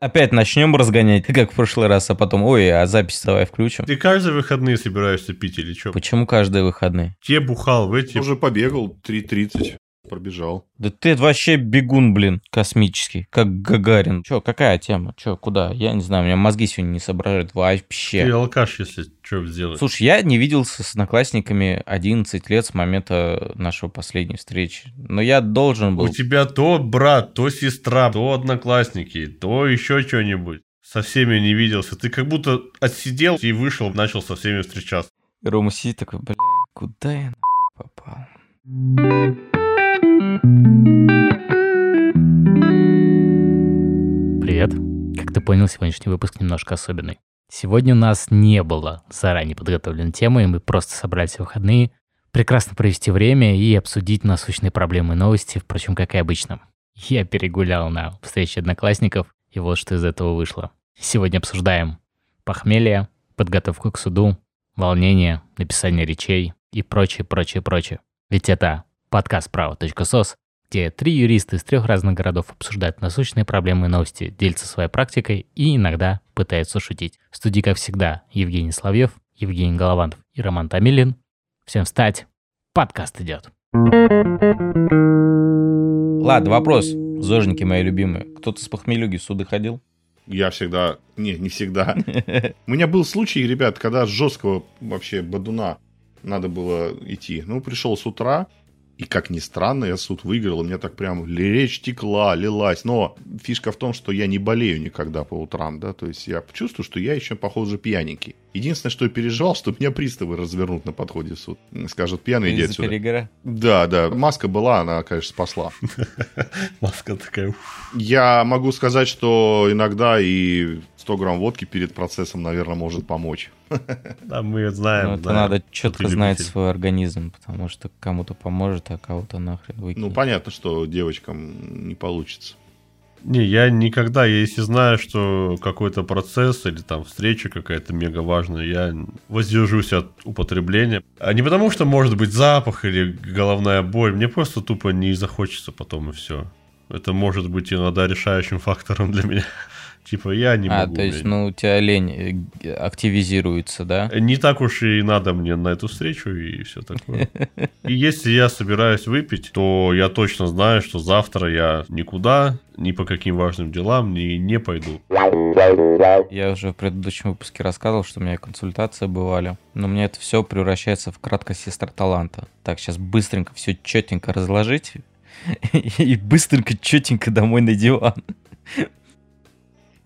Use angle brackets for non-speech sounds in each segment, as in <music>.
Опять начнем разгонять, <laughs> как в прошлый раз, а потом, ой, а запись давай включим. Ты каждые выходные собираешься пить или что? Почему каждые выходные? Те бухал в эти... Уже побегал 3.30, пробежал. Да ты вообще бегун, блин, космический, как Гагарин. Че, какая тема? Че, куда? Я не знаю, у меня мозги сегодня не соображают Ты вообще. алкаш, если что сделать. Слушай, я не виделся с одноклассниками 11 лет с момента нашего последней встречи. Но я должен был... У тебя то брат, то сестра, то одноклассники, то еще что-нибудь. Со всеми не виделся. Ты как будто отсидел и вышел, начал со всеми встречаться. Рома сидит такой, бля, куда я нахуй попал? Привет. Как ты понял, сегодняшний выпуск немножко особенный. Сегодня у нас не было заранее подготовленной темы, и мы просто собрались в выходные, прекрасно провести время и обсудить насущные проблемы и новости, впрочем, как и обычно. Я перегулял на встрече одноклассников, и вот что из этого вышло. Сегодня обсуждаем похмелье, подготовку к суду, волнение, написание речей и прочее, прочее, прочее. Ведь это подкаст «Право.сос», где три юриста из трех разных городов обсуждают насущные проблемы и новости, делятся своей практикой и иногда пытаются шутить. В студии, как всегда, Евгений Соловьев, Евгений Голованов и Роман Томилин. Всем встать, подкаст идет. Ладно, вопрос. Зожники мои любимые. Кто-то с похмелюги суды ходил? Я всегда... Не, не всегда. У меня был случай, ребят, когда с жесткого вообще бадуна надо было идти. Ну, пришел с утра, и, как ни странно, я суд выиграл, у меня так прям речь текла, лилась. Но фишка в том, что я не болею никогда по утрам, да, то есть я чувствую, что я еще, похоже, пьяненький. Единственное, что я переживал, что меня приставы развернут на подходе в суд. Скажут, пьяный иди отсюда. перегора? Да, да, маска была, она, конечно, спасла. <laughs> Маска такая. Я могу сказать, что иногда и 100 грамм водки перед процессом, наверное, может помочь. Да, мы знаем. Ну, это да, надо четко ты знать любитель. свой организм, потому что кому-то поможет, а кого-то нахрен выкинет. Ну, понятно, что девочкам не получится. Не, я никогда, если знаю, что какой-то процесс или там встреча какая-то мега важная, я воздержусь от употребления. А не потому, что может быть запах или головная боль, мне просто тупо не захочется потом и все. Это может быть иногда решающим фактором для меня. Типа я не а, могу. то есть, ну, у тебя лень э, активизируется, да? Не так уж и надо мне на эту встречу и все такое. И если я собираюсь выпить, то я точно знаю, что завтра я никуда, ни по каким важным делам не, не пойду. Я уже в предыдущем выпуске рассказывал, что у меня консультации бывали. Но мне это все превращается в краткость сестра таланта. Так, сейчас быстренько все четенько разложить <laughs> и быстренько четенько домой на диван.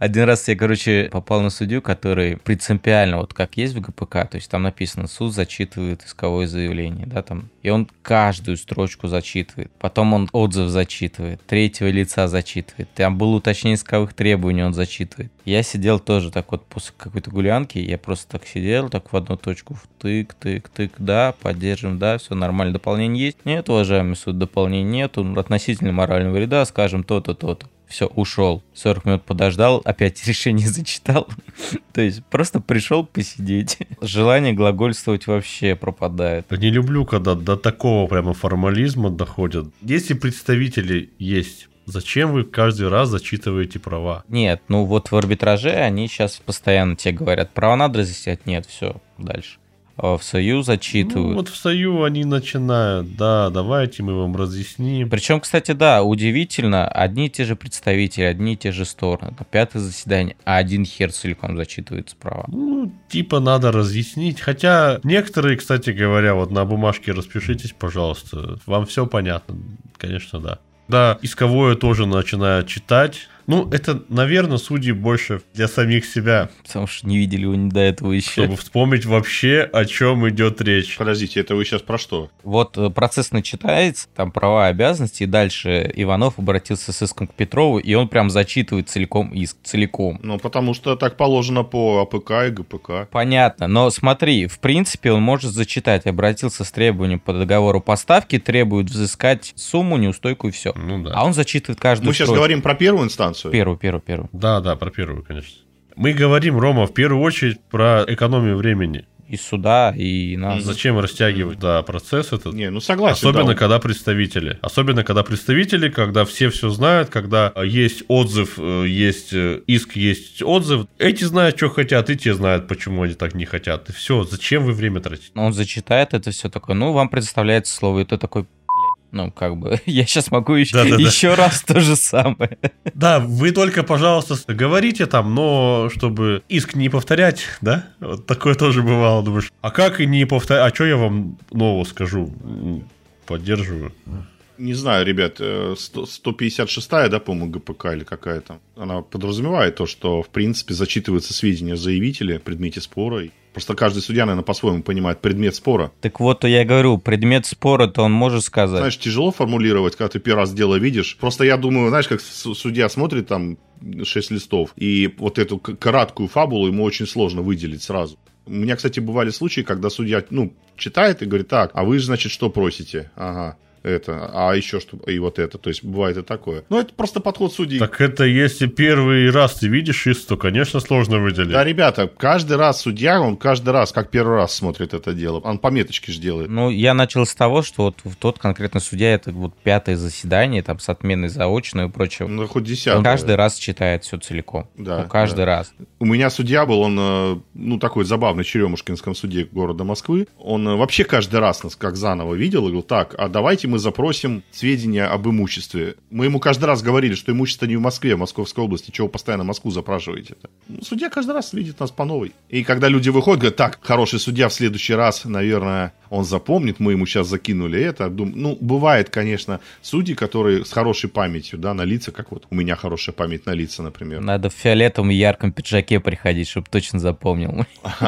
Один раз я, короче, попал на судью, который принципиально, вот как есть в ГПК, то есть там написано, суд зачитывает исковое заявление, да, там, и он каждую строчку зачитывает, потом он отзыв зачитывает, третьего лица зачитывает, там было уточнение исковых требований, он зачитывает. Я сидел тоже так вот после какой-то гулянки, я просто так сидел, так в одну точку, тык, тык, тык, да, поддержим, да, все нормально, дополнение есть? Нет, уважаемый суд, дополнения нету, относительно морального вреда, скажем, то-то, то-то. Все, ушел. 40 минут подождал, опять <laughs> решение зачитал. <laughs> То есть просто пришел посидеть. Желание глагольствовать вообще пропадает. Да не люблю, когда до такого прямо формализма доходят. Если представители есть, зачем вы каждый раз зачитываете права? Нет, ну вот в арбитраже они сейчас постоянно тебе говорят, права надо разъяснять, нет, все, дальше. А в союз Ну, зачитывают. вот в Сою они начинают, да, давайте мы вам разъясним. Причем, кстати, да, удивительно, одни и те же представители, одни и те же стороны. На пятое заседание, а один хер целиком зачитывается права. Ну, типа надо разъяснить. Хотя некоторые, кстати говоря, вот на бумажке распишитесь, пожалуйста. Вам все понятно. Конечно, да. Да, исковое тоже начинают читать. Ну, это, наверное, судьи больше для самих себя, Потому что не видели его до этого еще. чтобы вспомнить вообще, о чем идет речь. Подождите, это вы сейчас про что? Вот э, процесс начинается, там права и обязанности, и дальше Иванов обратился с иском к Петрову, и он прям зачитывает целиком иск, целиком. Ну, потому что так положено по АПК и ГПК. Понятно, но смотри, в принципе он может зачитать, обратился с требованием по договору поставки, требует взыскать сумму, неустойку и все. Ну да. А он зачитывает каждую Мы сейчас строчку. говорим про первую инстанцию. Первую, первую, первую. Да, да, про первую, конечно. Мы говорим, Рома, в первую очередь про экономию времени. и суда, и нас. Зачем растягивать, да, процесс этот? Не, ну согласен. Особенно, да. когда представители. Особенно, когда представители, когда все все знают, когда э, есть отзыв, э, есть э, иск, есть отзыв. Эти знают, что хотят, и те знают, почему они так не хотят. И все, зачем вы время тратите? Он зачитает это все такое, ну, вам представляется слово, и ты такой, «Блядь, ну, как бы, <laughs> я сейчас могу еще, Да-да-да. еще раз то же самое. <laughs> Да, вы только, пожалуйста, говорите там, но чтобы иск не повторять, да? Вот такое тоже бывало, думаешь, а как и не повторять, а что я вам нового скажу? Поддерживаю. Не знаю, ребят, э, 100 156-я, да, по-моему, ГПК или какая-то, она подразумевает то, что, в принципе, зачитываются сведения заявителя предмете спора. Просто каждый судья, наверное, по-своему понимает предмет спора. Так вот, то я говорю, предмет спора-то он может сказать. Знаешь, тяжело формулировать, когда ты первый раз дело видишь. Просто я думаю, знаешь, как судья смотрит там 6 листов, и вот эту краткую фабулу ему очень сложно выделить сразу. У меня, кстати, бывали случаи, когда судья, ну, читает и говорит, так, а вы, значит, что просите? Ага, это, а еще что, и вот это. То есть бывает и такое. Ну, это просто подход судьи. Так это если первый раз ты видишь иск, то, конечно, сложно выделить. Да, ребята, каждый раз судья, он каждый раз, как первый раз смотрит это дело. Он пометочки же делает. Ну, я начал с того, что вот в тот конкретно судья, это вот пятое заседание, там, с отменой заочного и прочего. Ну, хоть Он десятый. каждый раз читает все целиком. Да, Ну, каждый да. раз. У меня судья был, он, э, ну, такой забавный, Черемушкинском суде города Москвы. Он э, вообще каждый раз нас как заново видел и говорил, так, а давайте мы запросим сведения об имуществе. Мы ему каждый раз говорили, что имущество не в Москве, а в Московской области. Чего вы постоянно Москву запрашиваете-то? Ну, судья каждый раз видит нас по новой. И когда люди выходят, говорят, так, хороший судья в следующий раз, наверное, он запомнит, мы ему сейчас закинули это. Ну, бывает, конечно, судьи, которые с хорошей памятью, да, на лица, как вот у меня хорошая память на лица, например. Надо в фиолетовом и ярком пиджаке приходить, чтобы точно запомнил. <laughs>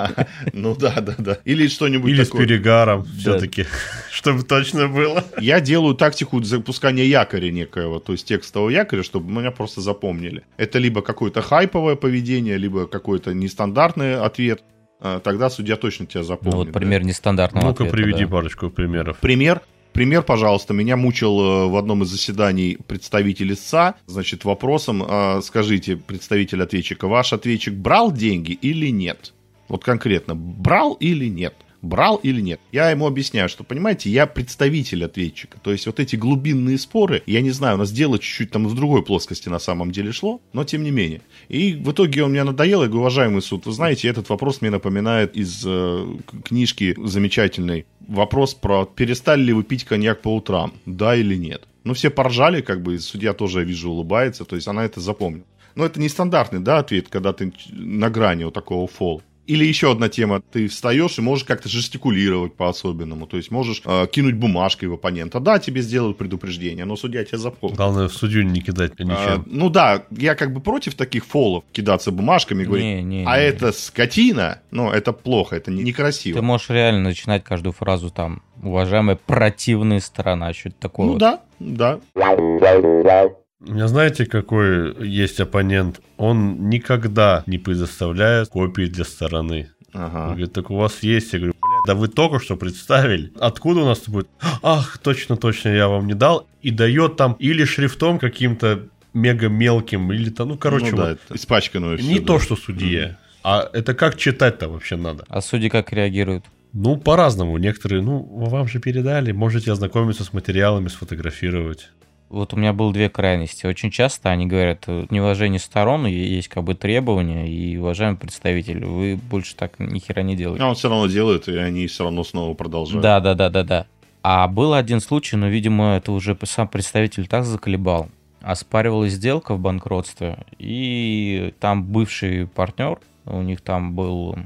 Ну да, да, да. Или что-нибудь Или с перегаром, все-таки, <laughs> чтобы точно было. Я делаю тактику запускания якоря некоего, то есть текстового якоря, чтобы меня просто запомнили. Это либо какое-то хайповое поведение, либо какой-то нестандартный ответ. А, Тогда судья точно тебя Ну, запомнит. вот да. пример нестандартного Ну-ка, ответа, приведи да. парочку примеров. Пример. Пример, пожалуйста, меня мучил э, в одном из заседаний представитель истца, значит, вопросом, э, скажите, представитель ответчика, ваш ответчик брал деньги или нет? Вот конкретно, брал или нет? Брал или нет? Я ему объясняю, что, понимаете, я представитель ответчика. То есть вот эти глубинные споры, я не знаю, у нас дело чуть-чуть там в другой плоскости на самом деле шло, но тем не менее. И в итоге он мне надоел, я говорю, уважаемый суд, вы знаете, этот вопрос мне напоминает из э, книжки замечательной. Вопрос про перестали ли вы пить коньяк по утрам, да или нет. Ну, все поржали, как бы, и судья тоже, я вижу, улыбается, то есть она это запомнила. Но это нестандартный, да, ответ, когда ты на грани вот такого фола. Или еще одна тема, ты встаешь и можешь как-то жестикулировать по-особенному, то есть можешь э, кинуть бумажкой в оппонента. Да, тебе сделают предупреждение, но судья тебя запомнит. Главное, в судью не кидать А, ничем. ну да, я как бы против таких фолов, кидаться бумажками и говорить, Не, не, а не. это скотина, ну это плохо, это не- некрасиво. Ты можешь реально начинать каждую фразу там, уважаемая противная сторона, что-то такое. Ну вот. да, да. У меня знаете, какой есть оппонент? Он никогда не предоставляет копии для стороны. Он Ага. говорит, так у вас есть. Я говорю, «Бля, да вы только что представили. Откуда у нас это будет? Ах, точно, точно, я вам не дал. И дает там или шрифтом каким-то мега мелким, или там, ну, короче, ну, да, вот. это испачканную не всё, то, да. что судья. А это как читать-то вообще надо? А судьи как реагируют? Ну, по-разному. Некоторые, ну, вам же передали, можете ознакомиться с материалами, сфотографировать. Вот у меня было две крайности. Очень часто они говорят, э, неуважение сторон, есть как бы требования, и уважаемый представитель, вы больше так ни хера не делаете. А он все равно делает, и они все равно снова продолжают. Да, да, да, да, да. А был один случай, но, видимо, это уже сам представитель так заколебал. Оспаривалась сделка в банкротстве, и там бывший партнер, у них там был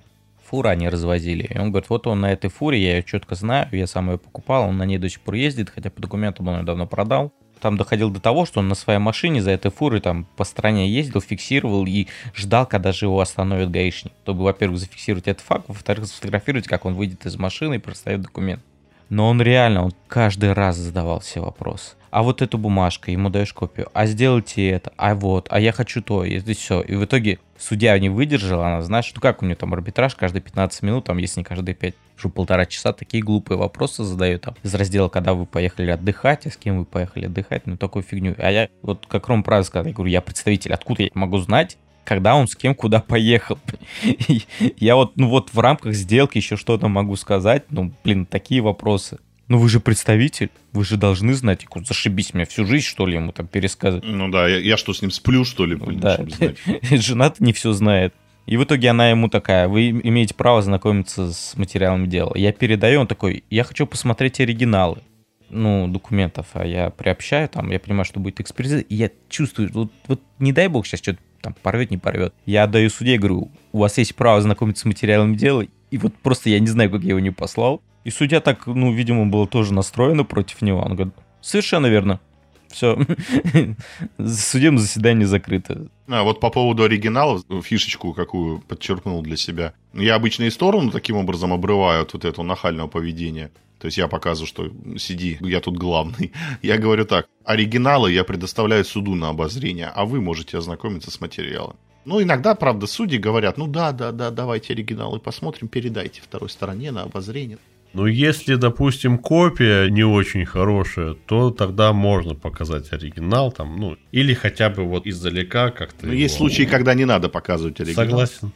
фура они развозили. И он говорит, вот он на этой фуре, я ее четко знаю, я сам ее покупал, он на ней до сих пор ездит, хотя по документам он ее давно продал. Там доходил до того, что он на своей машине за этой фурой там по стране ездил, фиксировал и ждал, когда же его остановит гаишник. Чтобы, во-первых, зафиксировать этот факт, во-вторых, сфотографировать, как он выйдет из машины и проставит документ. Но он реально, он каждый раз задавал все вопросы. А вот эту бумажку, ему даешь копию. А сделайте это, а вот, а я хочу то, и все. И в итоге судья не выдержала, она, знаешь, ну как у нее там арбитраж каждые 15 минут, там, если не каждые 5, что полтора часа такие глупые вопросы задают там. Из раздела, когда вы поехали отдыхать, а с кем вы поехали отдыхать, ну такую фигню. А я, вот как Ром правильно сказал, я говорю, я представитель, откуда я могу знать, когда он с кем куда поехал. <laughs> Я вот, ну вот в рамках сделки еще что-то могу сказать, ну, блин, такие вопросы. Ну вы же представитель, вы же должны знать. Я Зашибись меня всю жизнь, что ли, ему там пересказывать. Ну да, я, я что, с ним сплю, что ли? Блин, Да, <laughs> жена не все знает. И в итоге она ему такая, вы имеете право знакомиться с материалами дела. Я передаю, он такой, я хочу посмотреть оригиналы ну, документов, а я приобщаю там, я понимаю, что будет экспертиза, и я чувствую, вот, вот не дай бог сейчас что-то там порвет, не порвет. Я отдаю судье, говорю, у вас есть право знакомиться с материалами дела, и вот просто я не знаю, как я его не послал. И судья так, ну, видимо, было тоже настроено против него. Он говорит, совершенно верно. Все. <laughs> Судебное заседание закрыто. А вот по поводу оригиналов, фишечку какую подчеркнул для себя. Я обычно и сторону таким образом обрываю от вот этого нахального поведения. То есть я показываю, что сиди, я тут главный. <laughs> Я говорю так, оригиналы я предоставляю суду на обозрение, а вы можете ознакомиться с материалом. Ну, иногда, правда, судьи говорят, ну да, да, да, давайте оригиналы посмотрим, передайте второй стороне на обозрение. Ну, если, допустим, копия не очень хорошая, то тогда можно показать оригинал там, ну, или хотя бы вот издалека как-то. Но его- есть случаи, когда не надо показывать оригинал. Согласен.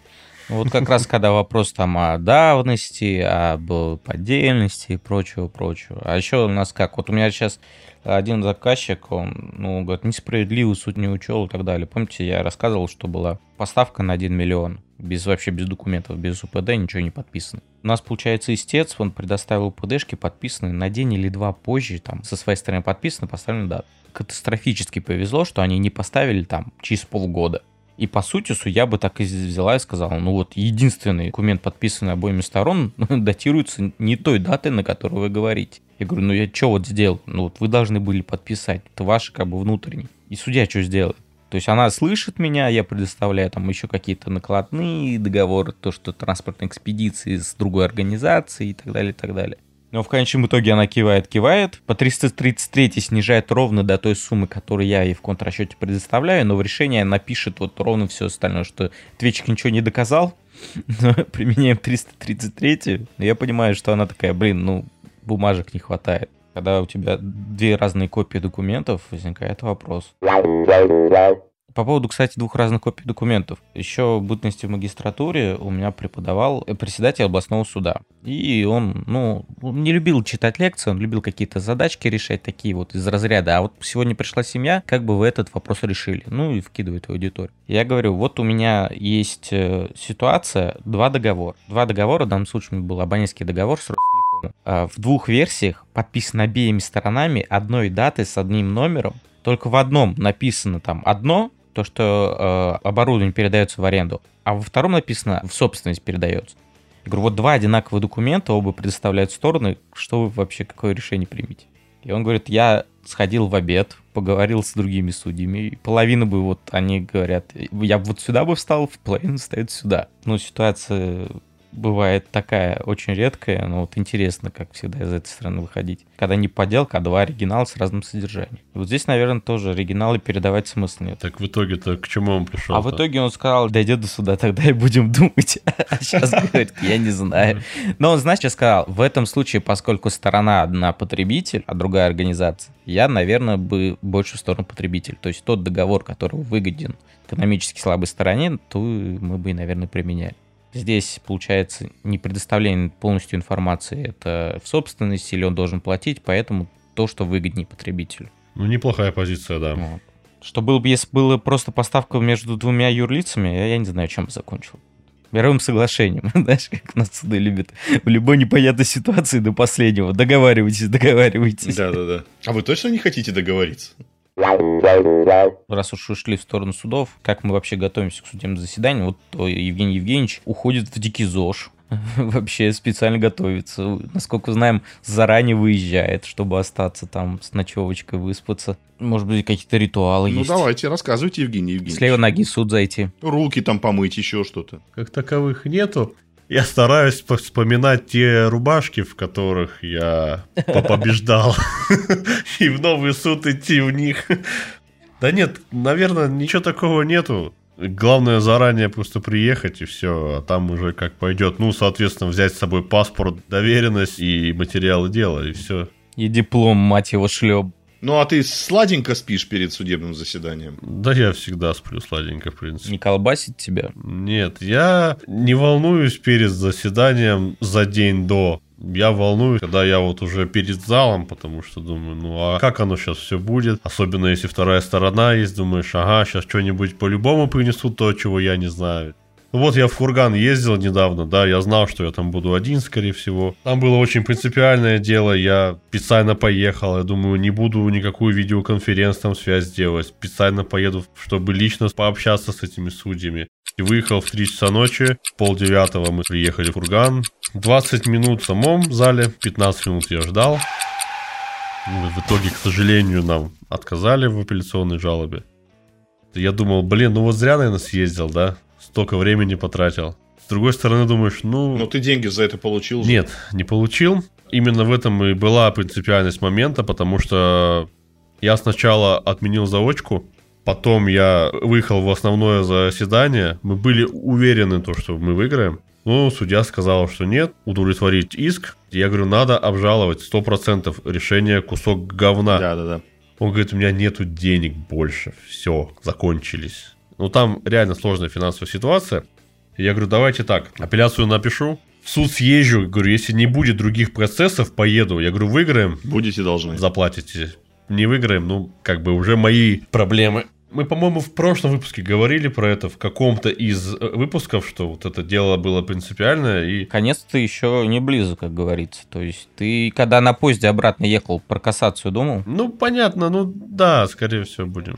Вот как раз когда вопрос там о давности, об поддельности и прочего, прочего. А еще у нас как, вот у меня сейчас один заказчик, он, ну, говорит, несправедливый суд не учел и так далее. Помните, я рассказывал, что была поставка на 1 миллион, без вообще без документов, без УПД, ничего не подписано. У нас, получается, истец, он предоставил УПДшки подписанные на день или два позже, там, со своей стороны подписаны, поставлены даты. Катастрофически повезло, что они не поставили там через полгода. И по сути, судья бы так и взяла и сказала, ну вот единственный документ, подписанный обоими сторон, <laughs> датируется не той датой, на которую вы говорите. Я говорю, ну я что вот сделал? Ну вот вы должны были подписать, это ваше как бы внутренний. И судья что сделает? То есть она слышит меня, я предоставляю там еще какие-то накладные договоры, то, что транспортные экспедиции с другой организацией и так далее, и так далее. Но в конечном итоге она кивает, кивает. По 333 снижает ровно до той суммы, которую я ей в контрасчете предоставляю, но в решении она пишет вот ровно все остальное, что ответчик ничего не доказал, <laughs> но применяем 333. Но я понимаю, что она такая, блин, ну, бумажек не хватает. Когда у тебя две разные копии документов, возникает вопрос. По поводу, кстати, двух разных копий документов. Еще в бытности в магистратуре у меня преподавал председатель областного суда. И он, ну, он не любил читать лекции, он любил какие-то задачки решать такие вот из разряда. А вот сегодня пришла семья, как бы вы этот вопрос решили? Ну и вкидывает в аудиторию. Я говорю, вот у меня есть э, ситуация, два договора. Два договора, в данном случае был абонентский договор с В двух версиях подписан обеими сторонами одной датой с одним номером. Только в одном написано там одно, то, что э, оборудование передается в аренду, а во втором написано в собственность передается. Я говорю, вот два одинаковых документа, оба предоставляют стороны, что вы вообще, какое решение примете? И он говорит, я сходил в обед, поговорил с другими судьями, и половина бы вот они говорят, я бы вот сюда бы встал, половина встает сюда. Ну, ситуация бывает такая очень редкая, но вот интересно, как всегда, из этой страны выходить. Когда не подделка, а два оригинала с разным содержанием. И вот здесь, наверное, тоже оригиналы передавать смысла нет. Так в итоге-то к чему он пришел? А в итоге он сказал, дойдет до суда, тогда и будем думать. <laughs> А сейчас говорит, я не знаю. Но он, знаешь, что сказал? В этом случае, поскольку сторона одна потребитель, а другая организация, я, наверное, бы больше в сторону потребитель. То есть тот договор, который выгоден экономически слабой стороне, то мы бы, наверное, применяли. Здесь, получается, не предоставление полностью информации это в собственности, или он должен платить, поэтому то, что выгоднее потребителю. Ну, неплохая позиция, да. Вот. Что было бы, если было просто поставка между двумя юрлицами, я, я не знаю, чем бы закончил. Мировым соглашением, <laughs> знаешь, как нас суды любят. В любой непонятной ситуации до последнего. Договаривайтесь, договаривайтесь. Да-да-да. А вы точно не хотите договориться? Раз уж ушли в сторону судов, как мы вообще готовимся к судебному заседанию? Вот то Евгений Евгеньевич уходит в дикий ЗОЖ. <laughs> Вообще специально готовится. Насколько знаем, заранее выезжает, чтобы остаться там с ночевочкой, выспаться. Может быть, какие-то ритуалы Ну есть. давайте, рассказывайте, Евгений Евгеньевич. С левой ноги в суд зайти. Руки там помыть, еще что-то. Как таковых нету. Я стараюсь по- вспоминать те рубашки, в которых я по- побеждал. И в новый суд идти в них. Да нет, наверное, ничего такого нету. Главное заранее просто приехать и все, а там уже как пойдет. Ну, соответственно, взять с собой паспорт, доверенность и материалы дела, и все. И диплом, мать его, шлеп. Ну, а ты сладенько спишь перед судебным заседанием? Да я всегда сплю сладенько, в принципе. Не колбасит тебя? Нет, я не волнуюсь перед заседанием за день до. Я волнуюсь, когда я вот уже перед залом, потому что думаю, ну а как оно сейчас все будет? Особенно если вторая сторона есть, думаешь, ага, сейчас что-нибудь по-любому принесут то, чего я не знаю. Вот я в Курган ездил недавно, да, я знал, что я там буду один, скорее всего. Там было очень принципиальное дело, я специально поехал, я думаю, не буду никакую видеоконференцию там связь делать, специально поеду, чтобы лично пообщаться с этими судьями. И выехал в 3 часа ночи, пол девятого мы приехали в Курган, 20 минут в самом зале, 15 минут я ждал. В итоге, к сожалению, нам отказали в апелляционной жалобе. Я думал, блин, ну вот зря, наверное, съездил, да? Столько времени потратил. С другой стороны, думаешь, ну... Но ты деньги за это получил? Нет, не получил. Именно в этом и была принципиальность момента, потому что я сначала отменил заочку, потом я выехал в основное заседание. Мы были уверены, то, что мы выиграем. Но судья сказал, что нет, удовлетворить иск. Я говорю, надо обжаловать 100% решение кусок говна. Да, да, да. Он говорит, у меня нету денег больше. Все, закончились. Ну, там реально сложная финансовая ситуация. Я говорю, давайте так, апелляцию напишу, в суд съезжу, говорю, если не будет других процессов, поеду. Я говорю, выиграем. Будете должны. Заплатите. Не выиграем, ну, как бы уже мои проблемы. Мы, по-моему, в прошлом выпуске говорили про это в каком-то из э, выпусков, что вот это дело было принципиальное. И... Конец ты еще не близок, как говорится. То есть ты, когда на поезде обратно ехал, про кассацию думал? Ну, понятно, ну да, скорее всего, будем.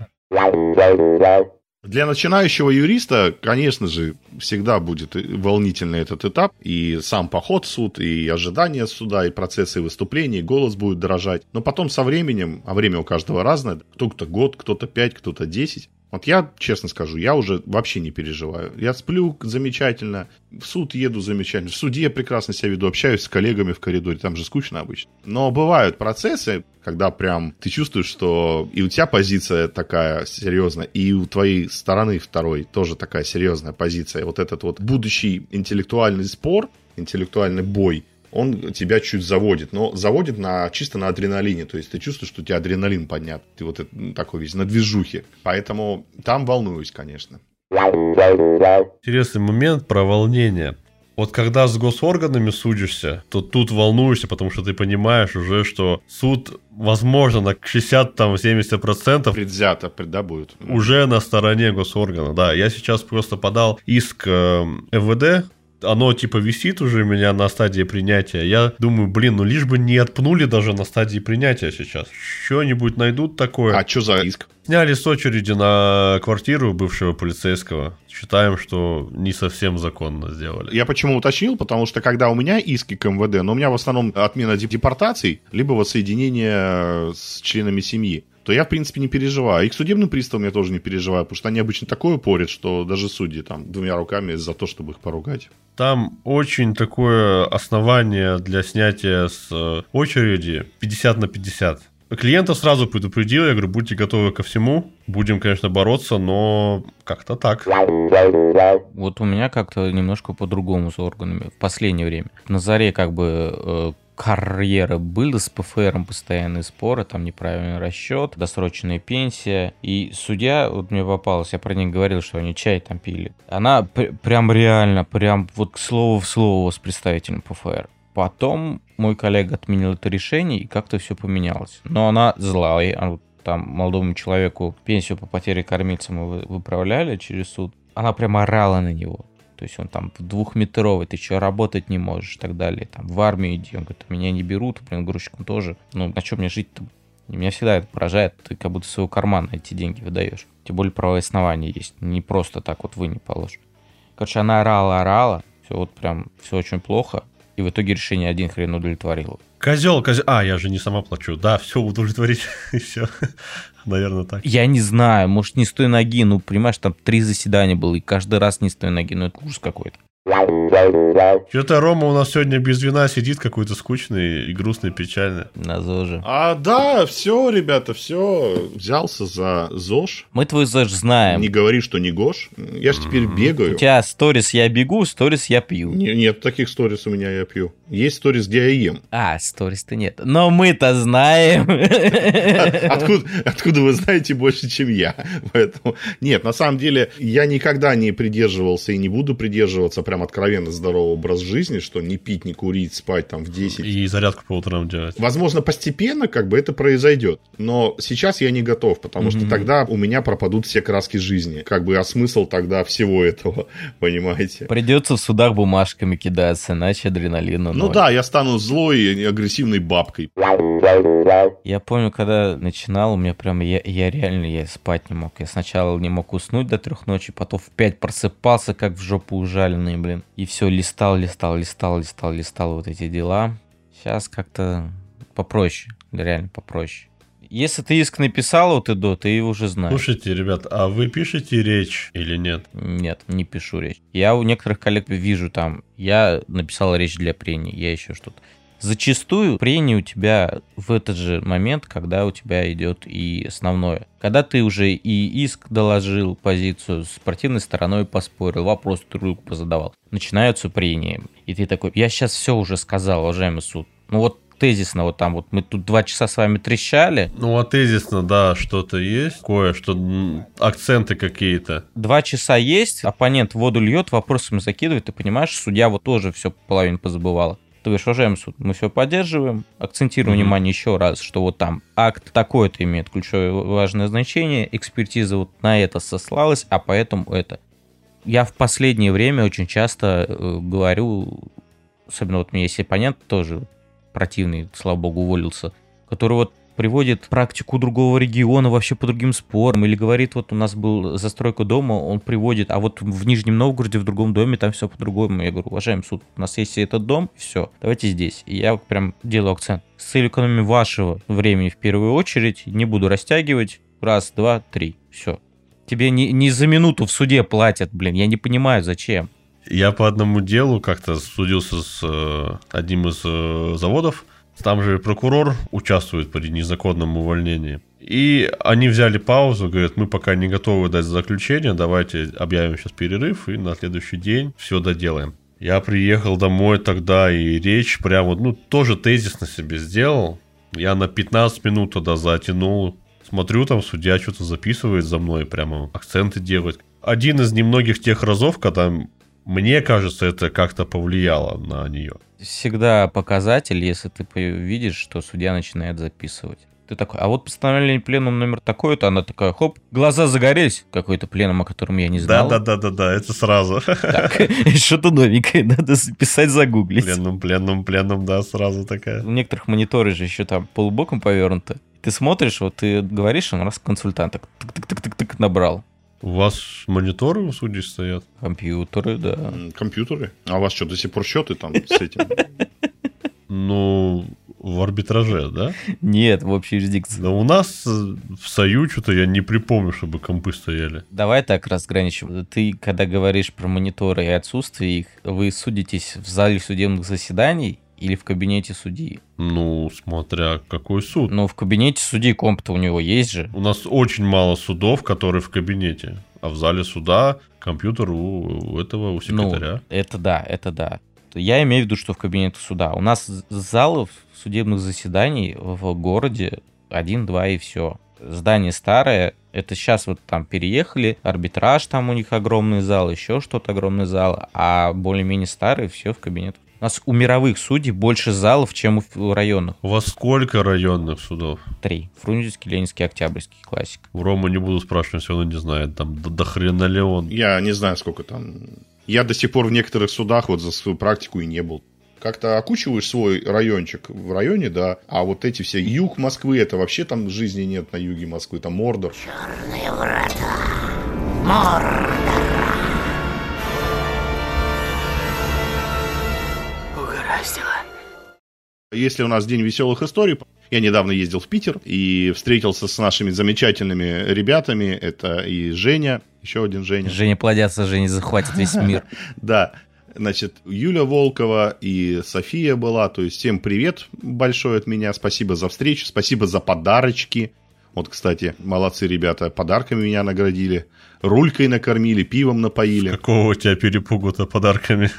Для начинающего юриста, конечно же, всегда будет волнительный этот этап. И сам поход в суд, и ожидание суда, и процессы выступления, и голос будет дрожать. Но потом со временем, а время у каждого разное, кто-то год, кто-то пять, кто-то десять, вот я, честно скажу, я уже вообще не переживаю. Я сплю замечательно, в суд еду замечательно, в суде прекрасно себя веду, общаюсь с коллегами в коридоре, там же скучно обычно. Но бывают процессы, когда прям ты чувствуешь, что и у тебя позиция такая серьезная, и у твоей стороны второй тоже такая серьезная позиция. Вот этот вот будущий интеллектуальный спор, интеллектуальный бой – он тебя чуть заводит, но заводит на, чисто на адреналине, то есть ты чувствуешь, что у тебя адреналин поднят, ты вот это, такой весь, на движухе, поэтому там волнуюсь, конечно. Интересный момент про волнение. Вот когда с госорганами судишься, то тут волнуешься, потому что ты понимаешь уже, что суд, возможно, на 60-70% предвзято, да, будет. Уже на стороне госоргана, да. Я сейчас просто подал иск э, МВД оно типа висит уже у меня на стадии принятия. Я думаю, блин, ну лишь бы не отпнули даже на стадии принятия сейчас. Что-нибудь найдут такое. А что за иск? Сняли с очереди на квартиру бывшего полицейского. Считаем, что не совсем законно сделали. Я почему уточнил? Потому что когда у меня иски к МВД, но у меня в основном отмена депортаций, либо воссоединение с членами семьи то я, в принципе, не переживаю. И к судебным приставам я тоже не переживаю, потому что они обычно такое порят, что даже судьи там двумя руками за то, чтобы их поругать. Там очень такое основание для снятия с э, очереди 50 на 50. Клиента сразу предупредил, я говорю, будьте готовы ко всему, будем, конечно, бороться, но как-то так. Вот у меня как-то немножко по-другому с органами в последнее время. На заре как бы э, карьеры были с ПФРом постоянные споры, там неправильный расчет, досрочная пенсия. И судья, вот мне попалось, я про них говорил, что они чай там пили. Она пр- прям реально, прям вот слово в слово с представителем ПФР. Потом мой коллега отменил это решение, и как-то все поменялось. Но она злая, а там молодому человеку пенсию по потере кормильца мы выправляли через суд. Она прям орала на него. То есть он там двухметровый, ты что, работать не можешь и так далее. Там в армию иди, он говорит, меня не берут, блин, грузчиком тоже. Ну, на чем мне жить-то? Меня всегда это поражает, ты как будто своего кармана эти деньги выдаешь. Тем более правовое основание есть, не просто так вот вы не положишь. Короче, она орала, орала, все вот прям, все очень плохо. И в итоге решение один хрен удовлетворило. Козел, козел. А, я же не сама плачу. Да, все удовлетворить, <laughs> и все. Наверное, так. Я не знаю, может, не с той ноги. Ну, понимаешь, там три заседания было, и каждый раз не с той ноги. Ну, это ужас какой-то. Что-то Рома у нас сегодня без вина сидит какой-то скучный и грустный, печальный. На ЗОЖе. А, да, все, ребята, все. Взялся за ЗОЖ. Мы твой ЗОЖ знаем. Не говори, что не ГОЖ. Я же теперь бегаю. У тебя сторис я бегу, сторис я пью. Не, нет, таких сторис у меня я пью. Есть сторис, где я ем. А, сторис-то нет. Но мы-то знаем. <laughs> Откуда, откуда вы знаете больше, чем я? Поэтому нет, на самом деле я никогда не придерживался и не буду придерживаться прям откровенно здорового образ жизни, что не пить, не курить, спать там в 10. И зарядку по утрам делать. Возможно, постепенно как бы это произойдет. Но сейчас я не готов, потому что Мгм. тогда у меня пропадут все краски жизни. Как бы, а смысл тогда всего этого, <laughs> понимаете? Придется в судах бумажками кидаться, иначе адреналина Ну ноль. да, я стану злой и агрессивной бабкой. Я помню, когда начинал, у меня прям, я, я реально, я спать не мог. Я сначала не мог уснуть до трех ночи, потом в пять просыпался, как в жопу ужаленный, блин. И все, листал, листал, листал, листал, листал вот эти дела. Сейчас как-то попроще, реально попроще. Если ты иск написал вот и до, ты уже знаешь. Слушайте, ребят, а вы пишете речь или нет? Нет, не пишу речь. Я у некоторых коллег вижу там, я написал речь для прений, я еще что-то. Зачастую прение у тебя в этот же момент, когда у тебя идет и основное. Когда ты уже и иск доложил позицию, с противной стороной поспорил, вопрос друг позадавал. Начинаются прения. И ты такой, я сейчас все уже сказал, уважаемый суд. Ну вот тезисно вот там вот мы тут два часа с вами трещали, Ну, а тезисно, да, что-то есть, кое-что, акценты какие-то. Два часа есть, оппонент воду льет, вопросами закидывает, ты понимаешь, судья вот тоже все половину позабывала. Ты говоришь, уважаемый суд, мы все поддерживаем, акцентируем Мгм. внимание еще раз, что вот там акт такой-то имеет ключевое важное значение, экспертиза вот на это сослалась, а поэтому это. Я в последнее время очень часто э, говорю, особенно вот у меня есть оппонент тоже противный, слава богу, уволился, который вот приводит практику другого региона вообще по другим спорам, или говорит, вот у нас был застройка дома, он приводит, а вот в Нижнем Новгороде, в другом доме, там все по-другому. Я говорю, уважаемый суд, у нас есть этот дом, все, давайте здесь. И я прям делаю акцент. С целью экономии вашего времени в первую очередь, не буду растягивать, раз, два, три, все. Тебе не, не за минуту в суде платят, блин, я не понимаю, зачем. Я по одному делу как-то судился с э, одним из э, заводов. Там же прокурор участвует при незаконном увольнении. И они взяли паузу, говорят, мы пока не готовы дать заключение, давайте объявим сейчас перерыв и на следующий день все доделаем. Я приехал домой тогда и речь прям вот, ну, тоже тезисно себе сделал. Я на 15 минут тогда затянул. Смотрю, там судья что-то записывает за мной, прямо акценты делает. Один из немногих тех разов, когда мне кажется, это как-то повлияло на нее. Всегда показатель, если ты видишь, что судья начинает записывать. Ты такой, а вот постановление пленум номер такой-то, она такая, хоп, глаза загорелись, какой-то пленум, о котором я не знал. Да-да-да-да-да, это сразу. Так, <laughs> что-то новенькое, надо записать, загуглить. Пленным, пленным, пленным, да, сразу такая. У некоторых мониторы же еще там полубоком повернуты. Ты смотришь, вот ты говоришь, он раз консультант так тык-тык-тык-тык набрал. У вас мониторы у судей стоят? Компьютеры, да. Компьютеры. А у вас что, до сих пор счеты там с этим? Ну, в арбитраже, да? Нет, в общей юрисдикции. Да у нас э, в Сою что-то я не припомню, чтобы компы стояли. Давай так разграничим. Ты, когда говоришь про мониторы и отсутствие их, вы судитесь в зале судебных заседаний или в кабинете судьи? Ну, смотря какой суд. Ну, в кабинете судьи комп-то у него есть же. У нас очень мало судов, которые в кабинете. А в зале суда компьютер у, у этого, у секретаря. Ну, это да, это да. Я имею в виду, что в кабинете суда. У нас залов судебных заседаний в городе один-два и все. Здание старое, это сейчас вот там переехали, арбитраж там у них огромный зал, еще что-то огромный зал, а более-менее старые все в кабинетах. У нас у мировых судей больше залов, чем у районных. У вас сколько районных судов? Три. Фрунзенский, Ленинский, Октябрьский, классик. В Рома не буду спрашивать, все равно не знает. Там до, до хрена ли он. Я не знаю, сколько там. Я до сих пор в некоторых судах вот за свою практику и не был. Как-то окучиваешь свой райончик в районе, да, а вот эти все юг Москвы, это вообще там жизни нет на юге Москвы, там Мордор. Если у нас день веселых историй, я недавно ездил в Питер и встретился с нашими замечательными ребятами. Это и Женя, еще один Женя. Женя плодятся, Женя захватит весь мир. <laughs> Да, значит, Юля Волкова и София была. То есть всем привет большой от меня. Спасибо за встречу, спасибо за подарочки. Вот, кстати, молодцы ребята, подарками меня наградили, рулькой накормили, пивом напоили. Какого у тебя перепугу-то подарками?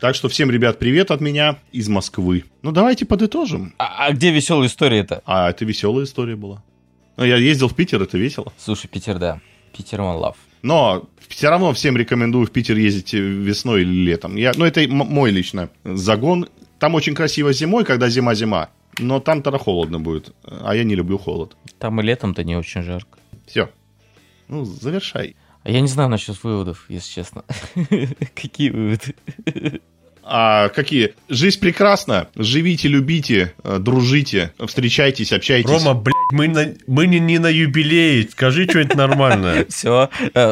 Так что всем, ребят, привет от меня из Москвы. Ну, давайте подытожим. А, а где веселая история-то? А это веселая история была. Ну, я ездил в Питер, это весело. Слушай, Питер, да. Питер one love. Но все равно всем рекомендую в Питер ездить весной или летом. Я, ну, это мой лично загон. Там очень красиво зимой, когда зима-зима. Но там тогда холодно будет. А я не люблю холод. Там и летом-то не очень жарко. Все. Ну, завершай. А я не знаю насчет выводов, если честно. <laughs> Какие выводы? А какие? Жизнь прекрасна. Живите, любите, э, дружите, встречайтесь, общайтесь. Рома, блядь, мы, на, мы не, не на юбилее. Скажи что-нибудь нормальное. <laughs> Все,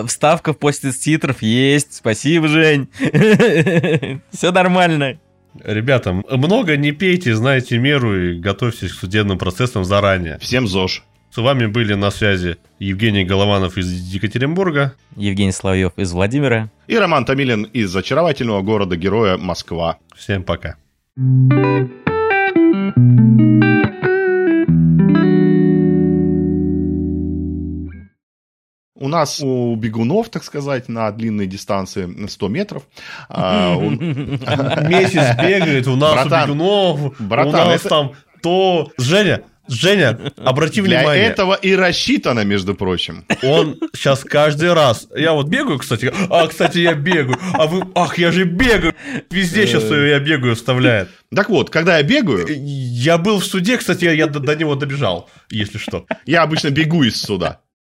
вставка в после титров есть. Спасибо, Жень. <laughs> Все нормально. Ребята, много не пейте, знайте меру и готовьтесь к судебным процессам заранее. Всем ЗОЖ. С вами были на связи Евгений Голованов из Екатеринбурга. Евгений Славьев из Владимира. И Роман Томилин из очаровательного города-героя Москва. Всем пока. У нас у бегунов, так сказать, на длинной дистанции на 100 метров. а, Месяц бегает, у нас у бегунов, у нас там то... Женя, Женя, обрати Для внимание, этого и рассчитано, между прочим. он сейчас каждый раз... Я вот бегаю, кстати, а, кстати, я бегаю, а вы... Ах, я же бегаю! Везде сейчас я бегаю вставляет. Так вот, когда я бегаю, Я был в суде, кстати, я, я до, до него добежал, если что. я обычно бегу из суда.